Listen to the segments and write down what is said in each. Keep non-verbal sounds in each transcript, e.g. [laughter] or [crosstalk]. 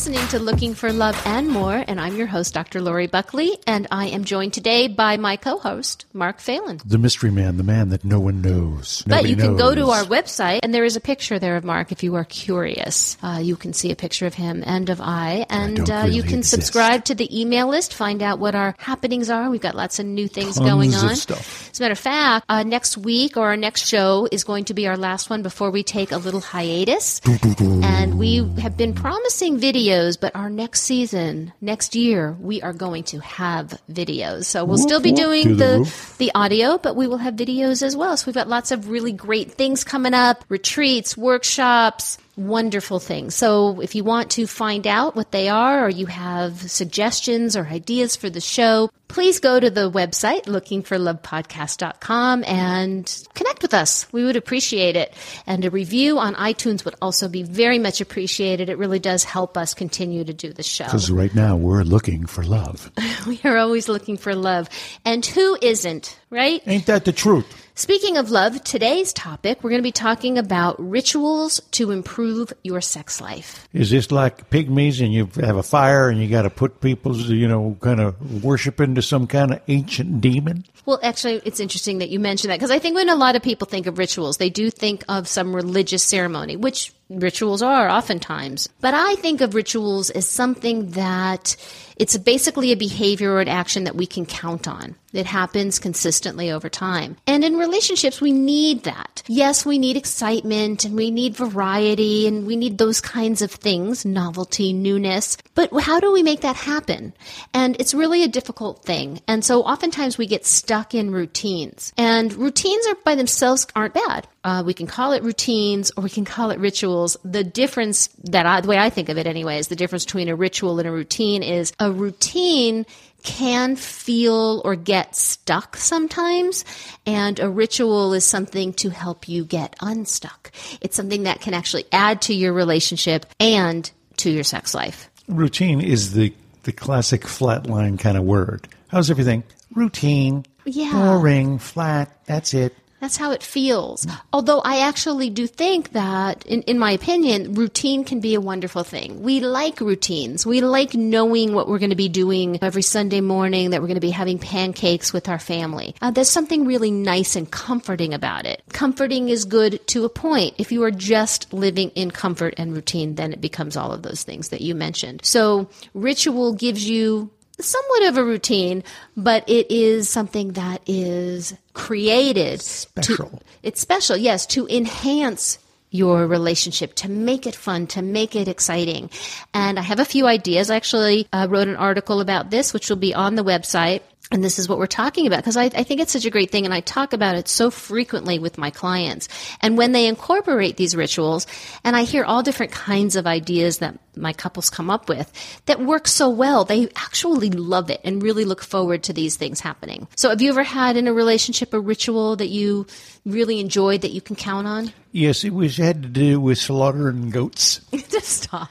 listening to Looking for Love and More, and I'm your host, Dr. Lori Buckley, and I am joined today by my co-host, Mark Phelan. The mystery man, the man that no one knows. But you can go to our website, and there is a picture there of Mark if you are curious. Uh, you can see a picture of him and of I, and don't uh, you can exist. subscribe to the email list, find out what our happenings are. We've got lots of new things Tons going on. As a matter of fact, uh, next week or our next show is going to be our last one before we take a little hiatus. And we have been promising videos, but our next season, next year, we are going to have videos. So we'll still be doing the the, the audio, but we will have videos as well. So we've got lots of really great things coming up retreats, workshops, wonderful things. So if you want to find out what they are or you have suggestions or ideas for the show, please go to the website lookingforlovepodcast.com and connect with us. We would appreciate it. And a review on iTunes would also be very much appreciated. It really does help us continue to do the show. Because right now we're looking for love. [laughs] We are always looking for love. And who isn't, right? Ain't that the truth? Speaking of love, today's topic, we're going to be talking about rituals to improve your sex life. Is this like pygmies and you have a fire and you got to put people's, you know, kind of worship into some kind of ancient demon? Well, actually, it's interesting that you mentioned that because I think when a lot of people think of rituals, they do think of some religious ceremony, which rituals are oftentimes. But I think of rituals as something that it's basically a behavior or an action that we can count on. It happens consistently over time. And in relationships, we need that. Yes, we need excitement and we need variety and we need those kinds of things, novelty, newness. But how do we make that happen? And it's really a difficult thing. And so oftentimes we get stuck in routines. And routines are by themselves aren't bad. Uh, we can call it routines or we can call it rituals. The difference that I, the way I think of it anyway, is the difference between a ritual and a routine is a routine can feel or get stuck sometimes, and a ritual is something to help you get unstuck. It's something that can actually add to your relationship and to your sex life. Routine is the, the classic flatline kind of word. How's everything? Routine. Yeah. Boring, flat, that's it. That's how it feels. Although I actually do think that, in, in my opinion, routine can be a wonderful thing. We like routines. We like knowing what we're going to be doing every Sunday morning, that we're going to be having pancakes with our family. Uh, there's something really nice and comforting about it. Comforting is good to a point. If you are just living in comfort and routine, then it becomes all of those things that you mentioned. So ritual gives you somewhat of a routine, but it is something that is created Special. to it's special, yes, to enhance your relationship, to make it fun, to make it exciting. And I have a few ideas. I actually uh, wrote an article about this, which will be on the website. And this is what we're talking about because I, I think it's such a great thing and I talk about it so frequently with my clients. And when they incorporate these rituals, and I hear all different kinds of ideas that my couples come up with that work so well, they actually love it and really look forward to these things happening. So have you ever had in a relationship a ritual that you really enjoyed that you can count on? Yes, it was had to do with slaughtering goats. [laughs] Stop.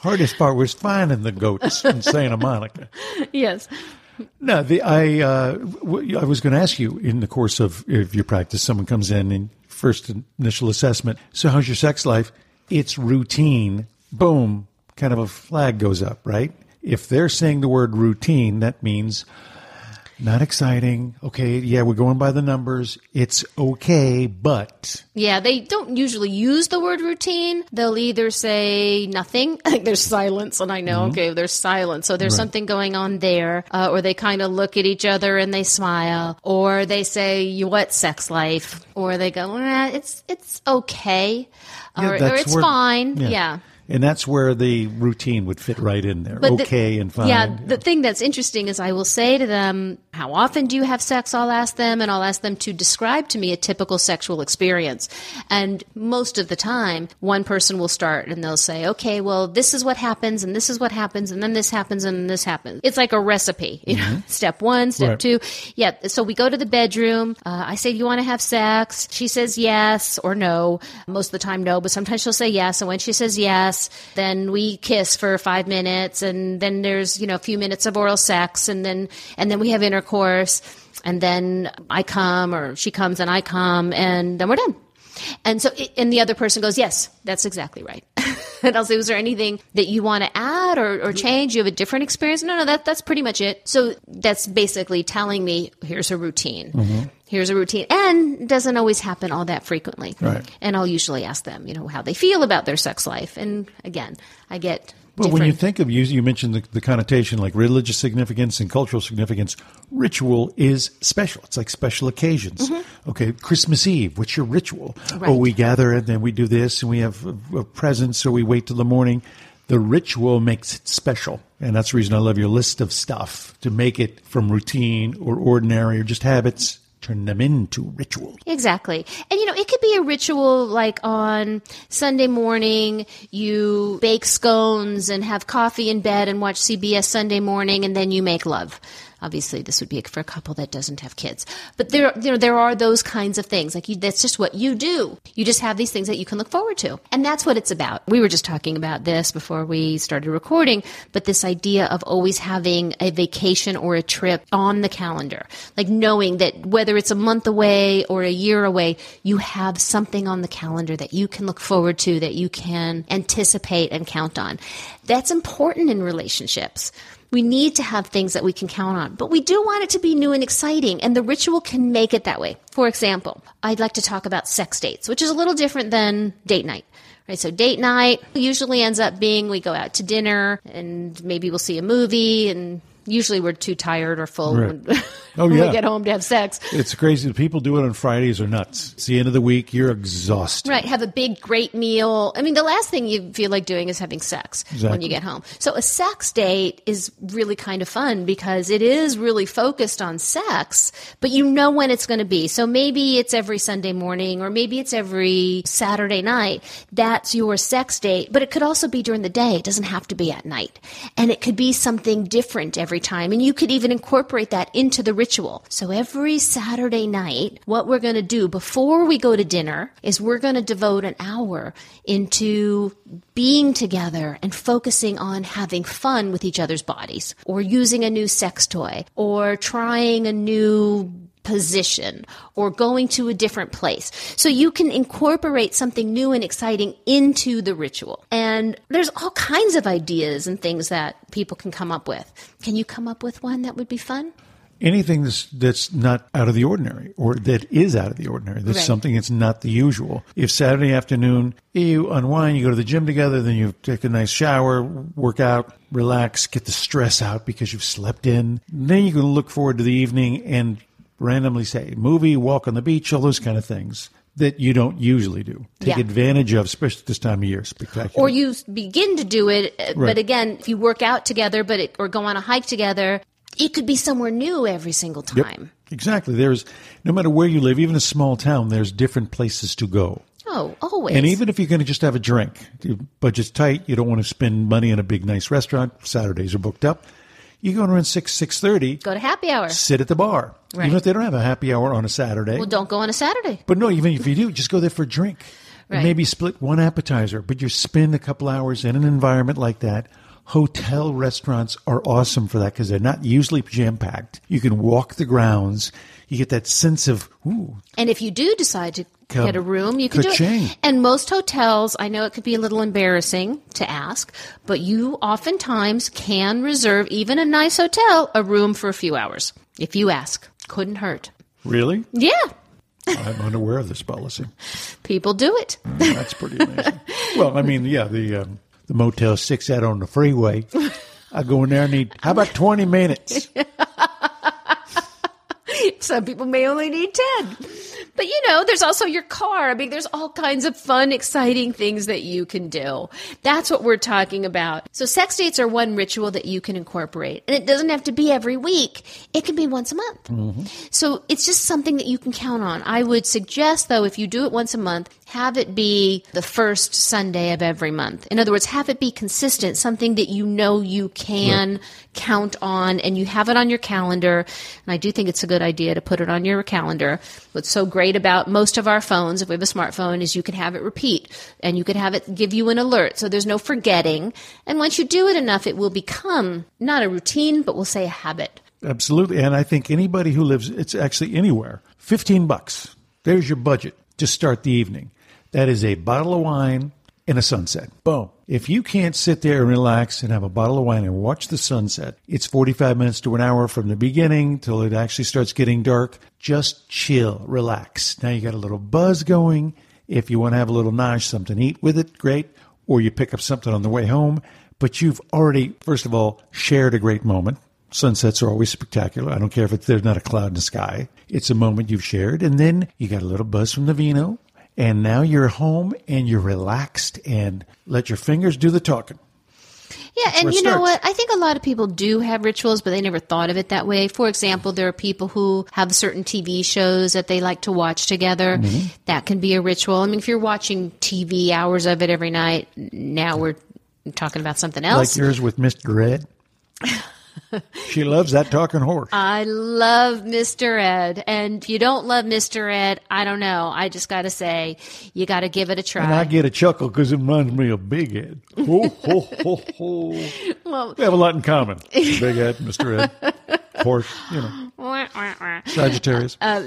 Hardest part was finding the goats in [laughs] Santa Monica. yes. No, the, I uh, w- I was going to ask you in the course of, if your practice, someone comes in and first initial assessment. So, how's your sex life? It's routine. Boom, kind of a flag goes up, right? If they're saying the word routine, that means not exciting. Okay, yeah, we're going by the numbers. It's okay, but Yeah, they don't usually use the word routine. They'll either say nothing, [laughs] like there's silence, and I know, okay, there's silence, so there's something going on there, uh, or they kind of look at each other and they smile, or they say, "You what sex life?" or they go, eh, "It's it's okay," Yeah, or, or "It's where- fine." yeah. And that's where the routine would fit right in there. But the- okay and fine. Yeah, the thing that's interesting is I will say to them, How often do you have sex? I'll ask them, and I'll ask them to describe to me a typical sexual experience. And most of the time, one person will start and they'll say, Okay, well, this is what happens, and this is what happens, and then this happens, and then this happens. It's like a recipe, you know, [laughs] step one, step Right. two. Yeah, so we go to the bedroom. Uh, I say, Do you want to have sex? She says yes or no. Most of the time, no, but sometimes she'll say yes. And when she says yes, then we kiss for five minutes, and then there's, you know, a few minutes of oral sex, and then, and then we have intercourse, and then I come, or she comes and I come, and then we're done. And so, and the other person goes, Yes, that's exactly right. [laughs] and I'll say, was there anything that you want to add or, or change? You have a different experience? No, no, that, that's pretty much it. So that's basically telling me, here's a routine. Mm-hmm. Here's a routine. And doesn't always happen all that frequently. Right. And I'll usually ask them, you know, how they feel about their sex life. And again, I get Well, when you think of you, you mentioned the, the connotation like religious significance and cultural significance. Ritual is special. It's like special occasions. Okay, Christmas Eve. What's your ritual? Oh, Mm-hmm. We gather and then we do this, and we have uh, uh, presents, or we wait till the morning. The ritual makes it special, and that's the reason I love your list of stuff to make it from routine or ordinary or just habits. Turn them into ritual. Exactly. And you know, it could be a ritual like on Sunday morning, you bake scones and have coffee in bed and watch CBS Sunday morning and then you make love. Obviously, this would be for a couple that doesn't have kids. But there, you know, there are those kinds of things. Like you, that's just what you do. You just have these things that you can look forward to. And that's what it's about. We were just talking about this before we started recording, but this idea of always having a vacation or a trip on the calendar. Like knowing that whether it's a month away or a year away, you have something on the calendar that you can look forward to, that you can anticipate and count on. That's important in relationships. We need to have things that we can count on, but we do want it to be new and exciting, and the ritual can make it that way. For example, I'd like to talk about sex dates, which is a little different than date night. Right, so date night usually ends up being we go out to dinner and maybe we'll see a movie and usually we're too tired or full Right. when, [laughs] Oh, when yeah. we get home to have sex. It's crazy. The people do it on Fridays are nuts. It's the end of the week. You're exhausted. Right, have a big, great meal. I mean, the last thing you feel like doing is having sex when you get home. So a sex date is really kind of fun because it is really focused on sex, but you know when it's going to be. So maybe it's every Sunday morning or maybe it's every Saturday night. That's your sex date, but it could also be during the day. It doesn't have to be at night. And it could be something different every time. And you could even incorporate that into the ritual. So every Saturday night, what we're going to do before we go to dinner is we're going to devote an hour into being together and focusing on having fun with each other's bodies or using a new sex toy or trying a new position or going to a different place. So you can incorporate something new and exciting into the ritual. And there's all kinds of ideas and things that people can come up with. Can you come up with one that would be fun? anything that's, that's not out of the ordinary or that is out of the ordinary. That's Right. something that's not the usual. If Saturday afternoon you unwind, you go to the gym together, then you take a nice shower, work out, relax, get the stress out because you've slept in. Then you can look forward to the evening and randomly say movie, walk on the beach, all those kind of things that you don't usually do. Take Yeah. advantage of, especially this time of year. Spectacular. Or you begin to do it, uh, Right. but again, if you work out together, but it, or go on a hike together, it could be somewhere new every single Yep. time. Exactly. There's no matter where you live, even a small town, there's different places to go. Oh, always. And even if you're going to just have a drink, your budget's tight, you don't want to spend money in a big nice restaurant. Saturdays are booked up. You go around six six thirty. go to happy hour. Sit at the bar, Right. even if they don't have a happy hour on a Saturday. Well, don't go on a Saturday. but no, even if you do, just go there for a drink. And Right. maybe split one appetizer, but you spend a couple hours in an environment like that. Hotel restaurants are awesome for that because they're not usually jam packed. You can walk the grounds. You get that sense of ooh, And if you do decide to get a room, you can do ka-ching. it. And most hotels, I know it could be a little embarrassing to ask, but you oftentimes can reserve, even a nice hotel, a room for a few hours. If you ask, couldn't hurt. really? Yeah, I'm unaware of this policy. [laughs] people do it. That's pretty amazing. well, I mean, yeah, the um, the Motel Six out on the freeway. I go in there and need. How about twenty minutes? [laughs] Some people may only need 10. But you know, there's also your car. I mean, there's all kinds of fun, exciting things that you can do. That's what we're talking about. So sex dates are one ritual that you can incorporate. And it doesn't have to be every week. It can be once a month. Mm-hmm. So it's just something that you can count on. I would suggest though, if you do it once a month, have it be the first Sunday of every month. In other words, have it be consistent, something that you know you can count on and you have it on your calendar. And I do think it's a good idea to put it on your calendar. What's so great about most of our phones, if we have a smartphone, is you can have it repeat and you can have it give you an alert. So there's no forgetting. And once you do it enough, it will become not a routine, but we'll say a habit. Absolutely, and I think anybody who lives, it's actually anywhere. Fifteen bucks. There's your budget to start the evening. That is a bottle of wine and a sunset. Boom. If you can't sit there and relax and have a bottle of wine and watch the sunset, it's 45 minutes to an hour from the beginning till it actually starts getting dark. Just chill, relax. Now you got a little buzz going. If you want to have a little nosh, something to eat with it, great. Or you pick up something on the way home. But you've already, first of all, shared a great moment. Sunsets are always spectacular. I don't care if it's, there's not a cloud in the sky. It's a moment you've shared. And then you got a little buzz from the vino. And now you're home and you're relaxed and let your fingers do the talking. Yeah, and you know starts. what? I think a lot of people do have rituals, but they never thought of it that way. For example, there are people who have certain TV shows that they like to watch together. Mm-hmm. That can be a ritual. I mean, if you're watching TV hours of it every night, now we're talking about something else. Like yours with Mr. Ed. [laughs] [laughs] she loves that talking horse. I love Mr. Ed. And if you don't love Mr. Ed, I don't know. I just got to say, you got to give it a try. and I get a chuckle because it reminds me of Big Ed. Ho, ho, ho, ho. [laughs] well, We have a lot in common. Big Ed, Mr. Ed, [laughs] horse, you know. Sagittarius. Uh,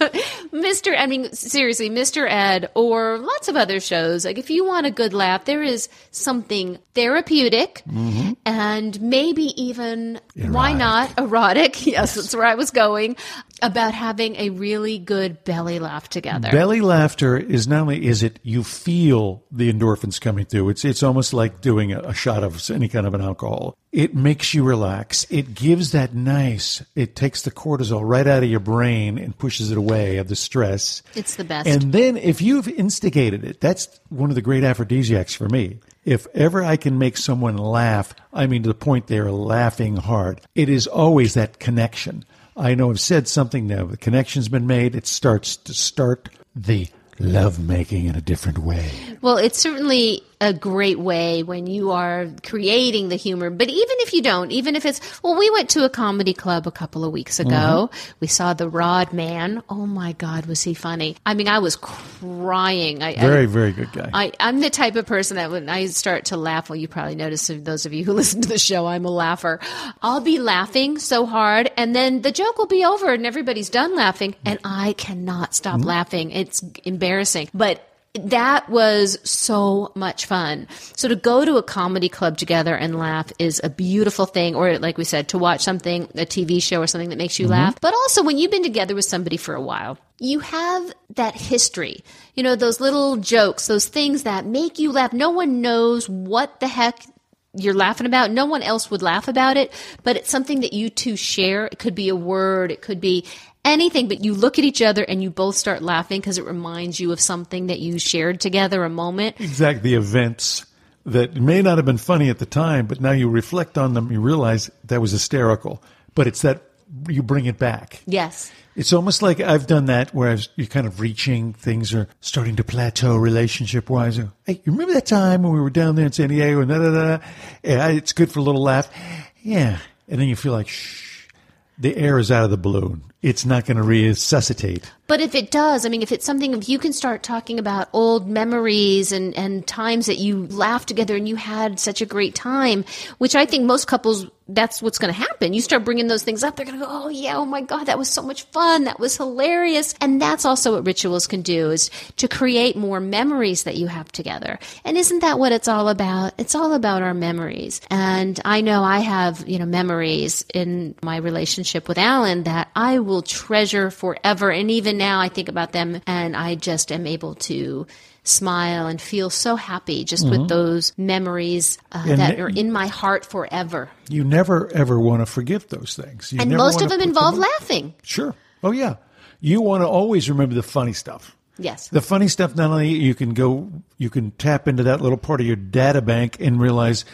[laughs] Mr. I mean, seriously, Mr. Ed or lots of other shows. Like, if you want a good laugh, there is something therapeutic mm-hmm. and maybe even, why not, erotic. [laughs] Yes, that's where I was going about having a really good belly laugh together. Belly laughter is not only is it you feel the endorphins coming through. It's it's almost like doing a, a shot of any kind of an alcohol. It makes you relax. It gives that nice. It takes the cortisol right out of your brain and pushes it away of the stress. it's the best. And then if you've instigated it, that's one of the great aphrodisiacs for me. If ever I can make someone laugh, I mean to the point they're laughing hard, it is always that connection. I know I've said something now, the connection's been made, it starts to start the love making in a different way. Well, it's certainly a great way when you are creating the humor. But even if you don't, even if it's, well, we went to a comedy club a couple of weeks ago. Mm-hmm. We saw The Rod Man. Oh my God, was he funny? I mean, I was crying. I, I- Very, very good guy. I, I'm the type of person that when I start to laugh, well, you probably notice those of you who [laughs] listen to the show, I'm a laugher. I'll be laughing so hard, and then the joke will be over, and everybody's done laughing, and I cannot stop mm-hmm. laughing. It's embarrassing, but. That was so much fun. So to go to a comedy club together and laugh is a beautiful thing. Or like we said, to watch something, a TV show or something that makes you mm-hmm. laugh. But also when you've been together with somebody for a while, you have that history. You know, those little jokes, those things that make you laugh. No one knows what the heck you're laughing about. No one else would laugh about it, but it's something that you two share. It could be a word, it could be anything, but you look at each other and you both start laughing because it reminds you of something that you shared together, a moment. exactly the events that may not have been funny at the time, but now you reflect on them, you realize that was hysterical. But it's that you bring it back. Yes. It's almost like I've done that where you're kind of reaching, things are starting to plateau relationship wise. Hey, you remember that time when we were down there in San Diego and da da da? Yeah, it's good for a little laugh. Yeah. And then you feel like, shh, the air is out of the balloon. It's not going to resuscitate. But if it does, I mean, if it's something, if you can start talking about old memories and, and times that you laughed together and you had such a great time, which I think most couples, that's what's going to happen. You start bringing those things up, they're going to go, oh yeah, oh my God, that was so much fun. That was hilarious. And that's also what rituals can do is to create more memories that you have together. And isn't that what it's all about? It's all about our memories. And I know I have, you know, memories in my relationship with Alan that I will treasure forever. And even now I think about them and I just am able to smile and feel so happy just with those memories uh, that are in my heart forever. You never ever want to forget those things. You And most of them involve away. laughing. Sure. Oh yeah. You want to always remember the funny stuff. Yes. The funny stuff, not only you can go, you can tap into that little part of your data bank and realize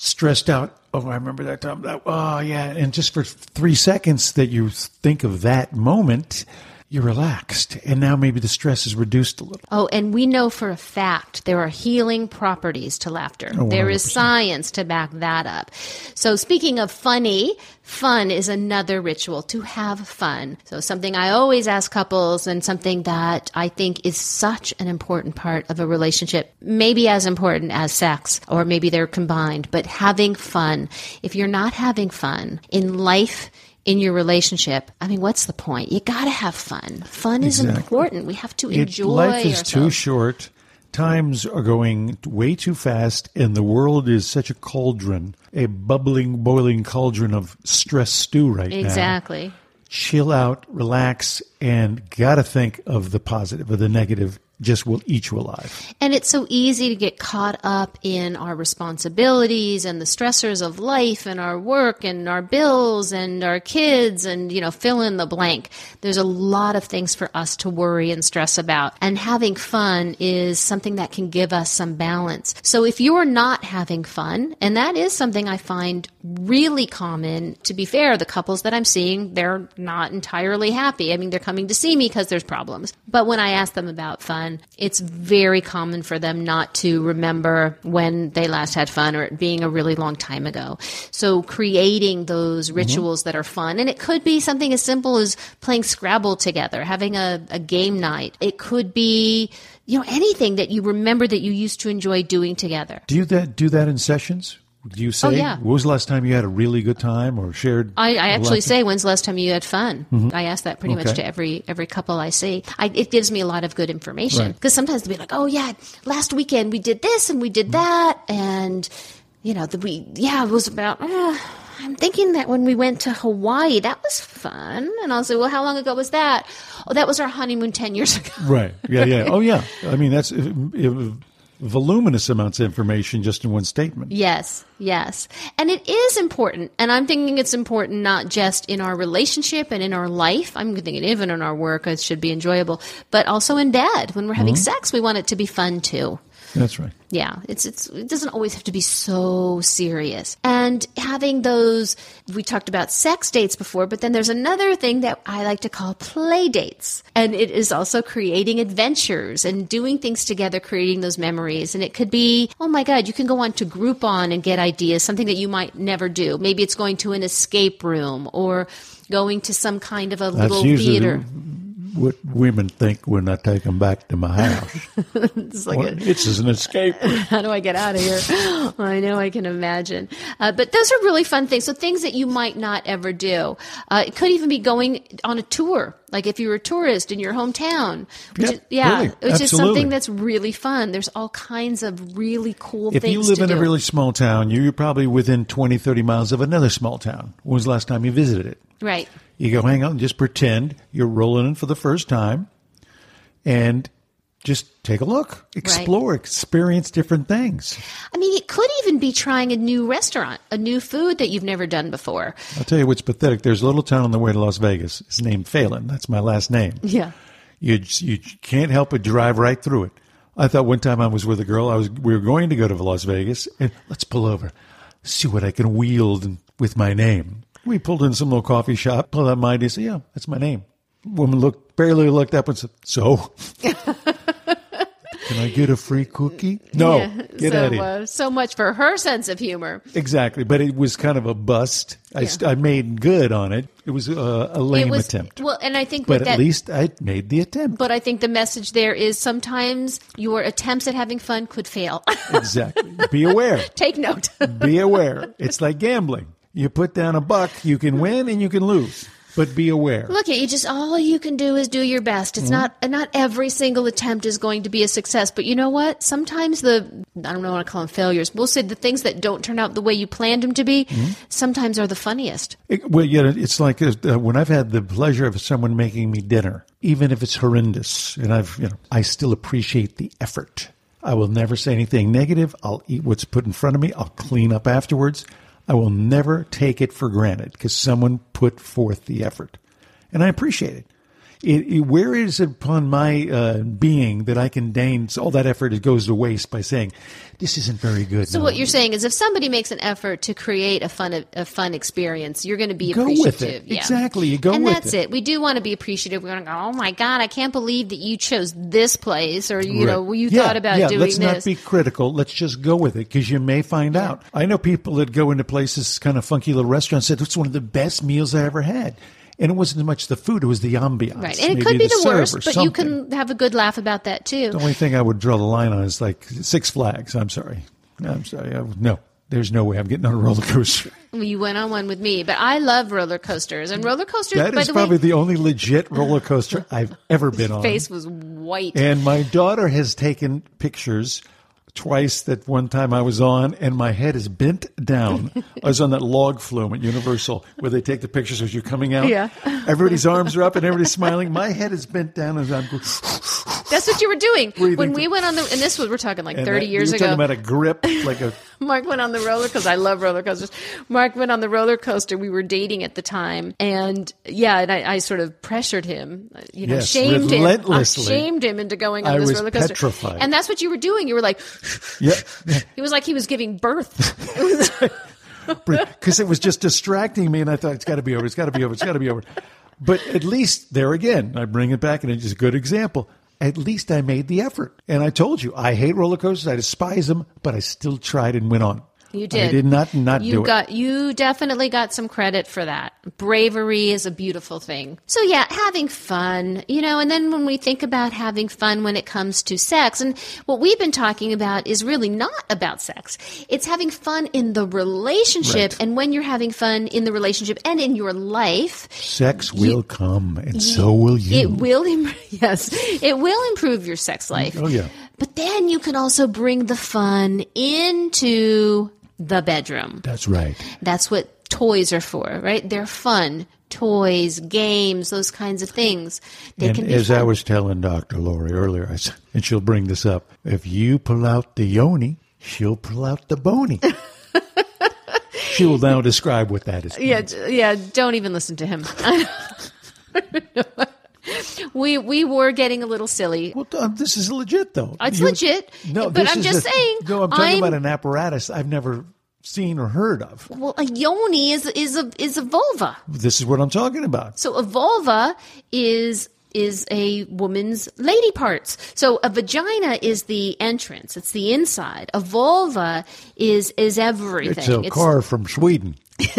stressed out. Oh, I remember that time. That, oh, yeah. And just for three seconds that you think of that moment, you're relaxed. And now maybe the stress is reduced a little. Oh, and we know for a fact there are healing properties to laughter. Oh, there is science to back that up. So, speaking of funny, fun is another ritual to have fun. So, something I always ask couples and something that I think is such an important part of a relationship, maybe as important as sex, or maybe they're combined, but having fun. If you're not having fun in life, in your relationship, I mean, what's the point? You got to have fun. Fun is Exactly. important. We have to It- enjoy life is too short times are going way too fast and the world is such a cauldron, a bubbling, boiling cauldron of stress stew right now. Exactly. Chill out, relax, and gotta think of the positive or the negative just will eat you alive. And it's so easy to get caught up in our responsibilities and the stressors of life and our work and our bills and our kids and, you know, fill in the blank. There's a lot of things for us to worry and stress about. And having fun is something that can give us some balance. So if you're not having fun, and that is something I find really common, to be fair, the couples that I'm seeing, they're not entirely happy. I mean, they're coming to see me because there's problems. But when I ask them about fun, it's very common for them not to remember when they last had fun or it being a really long time ago. So creating those mm-hmm. rituals that are fun, and it could be something as simple as playing Scrabble together, having a, a game night. It could be, you know, anything that you remember that you used to enjoy doing together. Do you that do that in sessions? Do you say, Oh, yeah. when was the last time you had a really good time or shared? I actually say, "When's the last time you had fun?" I ask that pretty much to every every couple I see. I, it gives me a lot of good information Right. because sometimes they'll be like, "Oh yeah, last weekend we did this and we did that," and you know, the, we yeah, it was about. Uh, I'm thinking that when we went to Hawaii, that was fun. And I'll say, "Well, how long ago was that?" Oh, that was our honeymoon ten years [laughs] ago. Right. Yeah. Yeah. Oh, yeah. I mean, that's uh, uh, voluminous amounts of information just in one statement. Yes, yes. And it is important. And I'm thinking it's important not just in our relationship and in our life. I'm thinking even in our work, it should be enjoyable, but also in bed. When we're having mm-hmm. sex, we want it to be fun too. That's right. Yeah, it's it's it doesn't always have to be so serious. And having those we talked about sex dates before, but then there's another thing that I like to call play dates. And it is also creating adventures and doing things together, creating those memories. And it could be, oh my god, you can go on to Groupon and get ideas, something that you might never do. Maybe it's going to an escape room or going to some kind of a That's little theater. What women think when I take them back to my house. [laughs] It's like Well, a, it's just an escape. [laughs] how do I get out of here? [laughs] I know I can imagine. Uh, but those are really fun things. So things that you might not ever do. Uh, it could even be going on a tour. Like if you're a tourist in your hometown, which Yep, is, yeah, really, which is something that's really fun. There's all kinds of really cool If things you live in do. a really small town, you're probably within 20, 30 miles of another small town. When was the last time you visited it? Right. You go hang out and just pretend you're rolling in for the first time and just take a look, explore, experience different things. I mean, it could even be trying a new restaurant, a new food that you've never done before. I'll tell you what's pathetic. There's a little town on the way to Las Vegas. It's named Phelan. That's my last name. Yeah. You you can't help but drive right through it. I thought one time I was with a girl. I was we were going to go to Las Vegas and let's pull over, see what I can wield with my name. We pulled in some little coffee shop. Pulled out my ID. Said, "Yeah, that's my name." Woman looked barely looked up and said, "So." [laughs] Can I get a free cookie? No, Yeah. get so, out of here. Uh, so much for her sense of humor. Exactly, but it was kind of a bust. I, st- I made good on it. It was uh, a lame it was attempt, well, and I think but at that, least I made the attempt. But I think the message there is sometimes your attempts at having fun could fail. [laughs] exactly. Be aware. Take note. Be aware. It's like gambling. You put down a buck, you can win and you can lose, but be aware. Look at you. Just all you can do is do your best. It's not not every single attempt is going to be a success. But you know what? Sometimes the I don't know want to call them failures. We'll say the things that don't turn out the way you planned them to be. Sometimes are the funniest. It- well, yeah, it's like uh, when I've had the pleasure of someone making me dinner, even if it's horrendous, and I've, you know, I still appreciate the effort. I will never say anything negative. I'll eat what's put in front of me. I'll clean up afterwards. I will never take it for granted because someone put forth the effort, and I appreciate it. It, it, where is it upon my uh, being that I can deign all that effort it goes to waste by saying this isn't very good? So what you're saying is, if somebody makes an effort to create a fun a fun experience, you're going to be Go with appreciative. it. Exactly. You go and with that's it. it. We do want to be appreciative. We're going to go, oh my god, I can't believe that you chose this place, or you know, Right. you Yeah, thought about yeah, doing let's this. not be critical. Let's just go with it because you may find out. I know people that go into places, kind of funky little restaurants, said it's one of the best meals I ever had. And it wasn't as much the food; it was the ambiance. Right, and it could be the serve worst, or but you can have a good laugh about that too. The only thing I would draw the line on is like Six Flags. I'm sorry. I'm sorry. I, no, there's no way I'm getting on a roller coaster. [laughs] You went on one with me, but I love roller coasters and roller coasters. That by the probably way, the only legit roller coaster [laughs] I've ever been on. face was white. And my daughter has taken pictures twice that one time I was on and my head is bent down. [laughs] I was on that log flume at Universal where they take the pictures as you're coming out. Yeah. Everybody's arms are up and everybody's smiling. My head is bent down as I'm going. That's what you were doing when we went on the. And this was we're talking like thirty that- years you're ago. talking about a grip, like a [laughs] Mark went on the roller because I love roller coasters. Mark went on the roller coaster. We were dating at the time, and yeah, and I, I sort of pressured him, you know, Yes, shamed him. I shamed him into going on I this roller coaster. petrified. And that's what you were doing. You were like, [laughs] yeah. [laughs] it was like he was giving birth. Because it was just distracting me, and I thought it's got to be over. It's got to be over. It's got to be over. But at least there again, I bring it back, and it's just a good example. At least I made the effort, and I told you I hate roller coasters. I despise them, but I still tried and went on. You did. I did not not you do got it. you definitely got some credit for that. Bravery is a beautiful thing. So yeah, having fun, you know, and then when we think about having fun when it comes to sex, and what we've been talking about is really not about sex. It's having fun in the relationship, Right. and when you're having fun in the relationship and in your life, Sex will come, and so will you. it will im- [laughs] yes, it will improve your sex life. Oh, yeah. But then you can also bring the fun into the bedroom. That's right. That's what toys are for, right? They're fun. Toys, games, those kinds of things. They and can be as fun. I was telling Dr. Lori earlier, I said, and she'll bring this up, if you pull out the yoni, she'll pull out the bony. [laughs] she will now describe what that is. yeah, yeah. Don't even listen to him. [laughs] we we were getting a little silly. Well, um, this is legit, though. It's You- legit, but I'm just a- saying, No, I'm talking I'm- about an apparatus I've never seen or heard of. Well, a yoni is is a is a vulva. This is what I'm talking about. So a vulva is is a woman's lady parts. So a vagina is the entrance. It's the inside. A vulva is is everything. It's a car from Sweden. [laughs]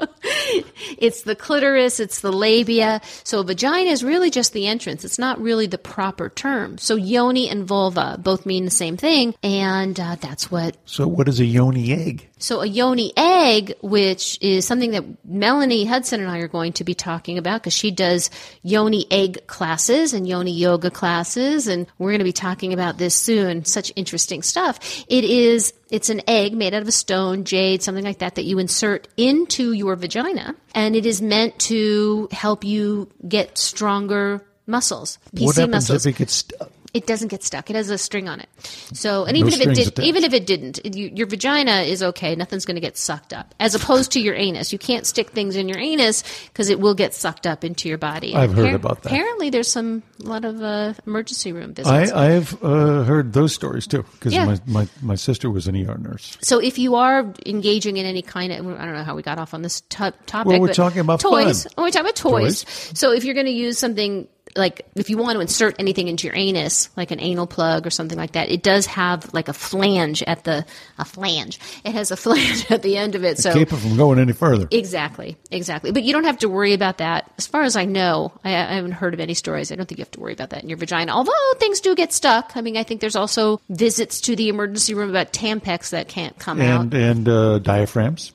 [laughs] It's the clitoris, it's the labia. So vagina is really just the entrance. It's not really the proper term. So yoni and vulva both mean the same thing, and uh, that's what. So, what is a yoni egg? So a yoni egg, which is something that Melanie Hudson and I are going to be talking about because she does yoni egg classes and yoni yoga classes, and we're going to be talking about this soon. Such interesting stuff. It is. It's an egg made out of a stone, jade, something like that, that you insert into your vagina, and it is meant to help you get stronger muscles, PC what happens muscles if it gets stuck? It doesn't get stuck. It has a string on it. So, and even if it did, attached. even if it didn't, it- you, your vagina is okay. Nothing's going to get sucked up. As opposed to your anus, you can't stick things in your anus because it will get sucked up into your body. I've heard about that. Apparently, there's some a lot of uh, emergency room visits. I have uh, heard those stories too, because Yeah. my, my, my sister was an ER nurse. so, if you are engaging in any kind of, I don't know how we got off on this to- topic. Well, we're but talking about toys. Oh, we're talking about toys. So, if you're going to use something like if you want to insert anything into your anus, like an anal plug or something like that, it does have like a flange at the a flange. It has a [laughs] flange at the end of it. So Keep it from going any further. exactly, exactly. But you don't have to worry about that. As far as I know, I, I haven't heard of any stories. I don't think you have to worry about that in your vagina. Although things do get stuck. I mean, I think there's also visits to the emergency room about Tampax that can't come and out. and uh, diaphragms,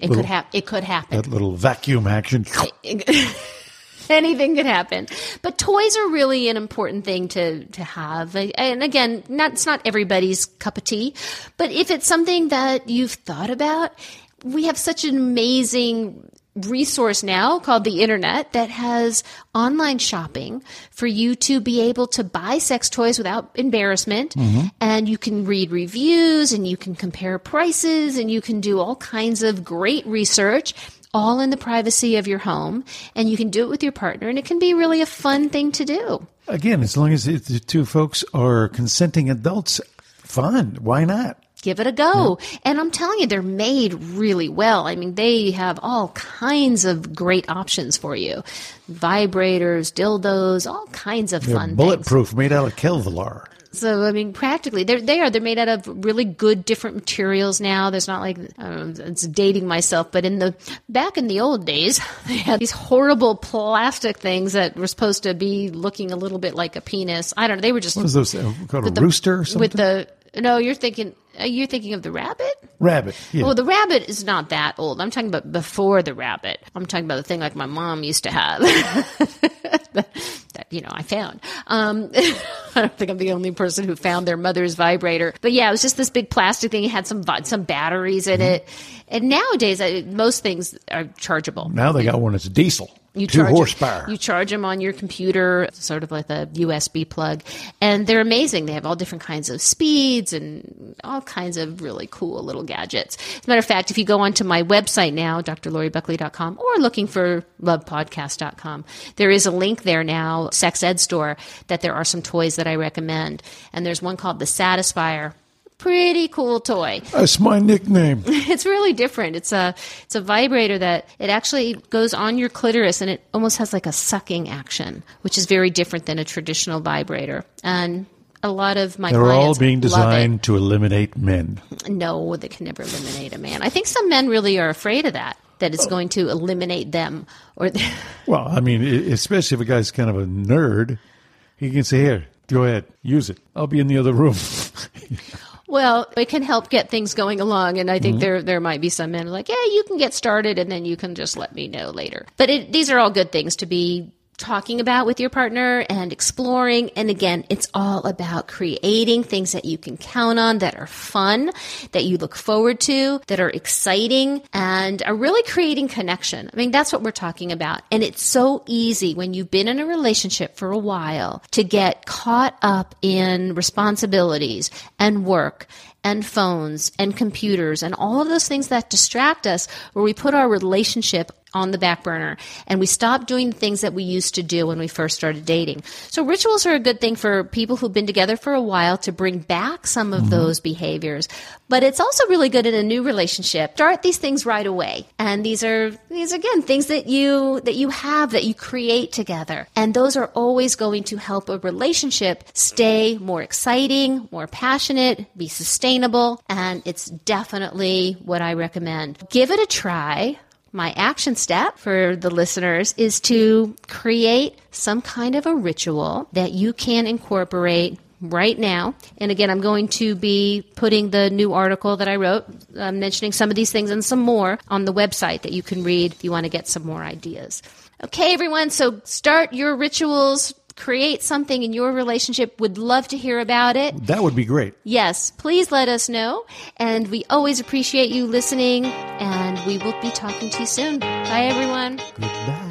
It could happen. It could happen. that little vacuum action. [laughs] anything could happen. But toys are really an important thing to to have. And again, not it's not everybody's cup of tea, but if it's something that you've thought about, we have such an amazing resource now called the internet that has online shopping for you to be able to buy sex toys without embarrassment mm-hmm. and you can read reviews and you can compare prices and you can do all kinds of great research all in the privacy of your home and you can do it with your partner and it can be really a fun thing to do Again, as long as the two folks are consenting adults, fun. Why not? give it a go and i'm telling you they're made really well i mean they have all kinds of great options for you vibrators dildos all kinds of They're fun things bulletproof, made out of Kevlar. So I mean, practically, they're they are they're made out of really good different materials now. There's not like I don't know, it's dating myself, but in the back in the old days, [laughs] they had these horrible plastic things that were supposed to be looking a little bit like a penis. I don't know. They were just What is those uh, called? A the- rooster or something? with the No, you're thinking. you're you thinking of the rabbit? Rabbit. Yeah. Well, the rabbit is not that old. I'm talking about before the rabbit. I'm talking about the thing like my mom used to have. [laughs] that you know I found. Um, [laughs] I don't think I'm the only person who found their mother's vibrator, but yeah, it was just this big plastic thing. It had some some batteries in it, and nowadays I, most things are chargeable. now they got one that's diesel. You Two charge horsepower. you charge them on your computer, sort of like a USB plug, and they're amazing. They have all different kinds of speeds and all kinds of really cool little gadgets. As a matter of fact, if you go onto my website now, drloribuckley.com, or looking for lovepodcast.com, there is a link there now, Sex Ed Store, that there are some toys that I recommend. And there's one called the Satisfyer. Pretty cool toy [laughs] That's my nickname. [laughs] it's really different. It's a it's a vibrator that it actually goes on your clitoris and it almost has like a sucking action, which is very different than a traditional vibrator. And a lot of my They're all being designed to eliminate men. No, they can never eliminate a man. I think some men really are afraid of that. That it's oh. going to eliminate them, or [laughs] Well, I mean, especially if a guy's kind of a nerd, he can say, "Here, go ahead, use it. I'll be in the other room." Well, it can help get things going along, and I think mm-hmm. there there might be some men like, yeah, you can get started, and then you can just let me know later. But it, these are all good things to be talking about with your partner and exploring. And again, it's all about creating things that you can count on that are fun, that you look forward to, that are exciting, and are really creating connection. I mean, that's what we're talking about. And it's so easy when you've been in a relationship for a while to get caught up in responsibilities and work and phones and computers and all of those things that distract us where we put our relationship on the back burner and we stop doing things that we used to do when we first started dating. So rituals are a good thing for people who've been together for a while to bring back some of mm-hmm. those behaviors. But it's also really good in a new relationship. Start these things right away. And these are these again things that you that you have that you create together. And those are always going to help a relationship stay more exciting, more passionate, be sustainable, and it's definitely what I recommend. Give it a try. My action step for the listeners is to create some kind of a ritual that you can incorporate right now. And again, I'm going to be putting the new article that I wrote, uh, mentioning some of these things and some more on the website that you can read if you want to get some more ideas. Okay, everyone, so start your rituals. Create something in your relationship. Would love to hear about it. that would be great. Yes, please let us know. And we always appreciate you listening. And we will be talking to you soon. Bye, everyone. Goodbye.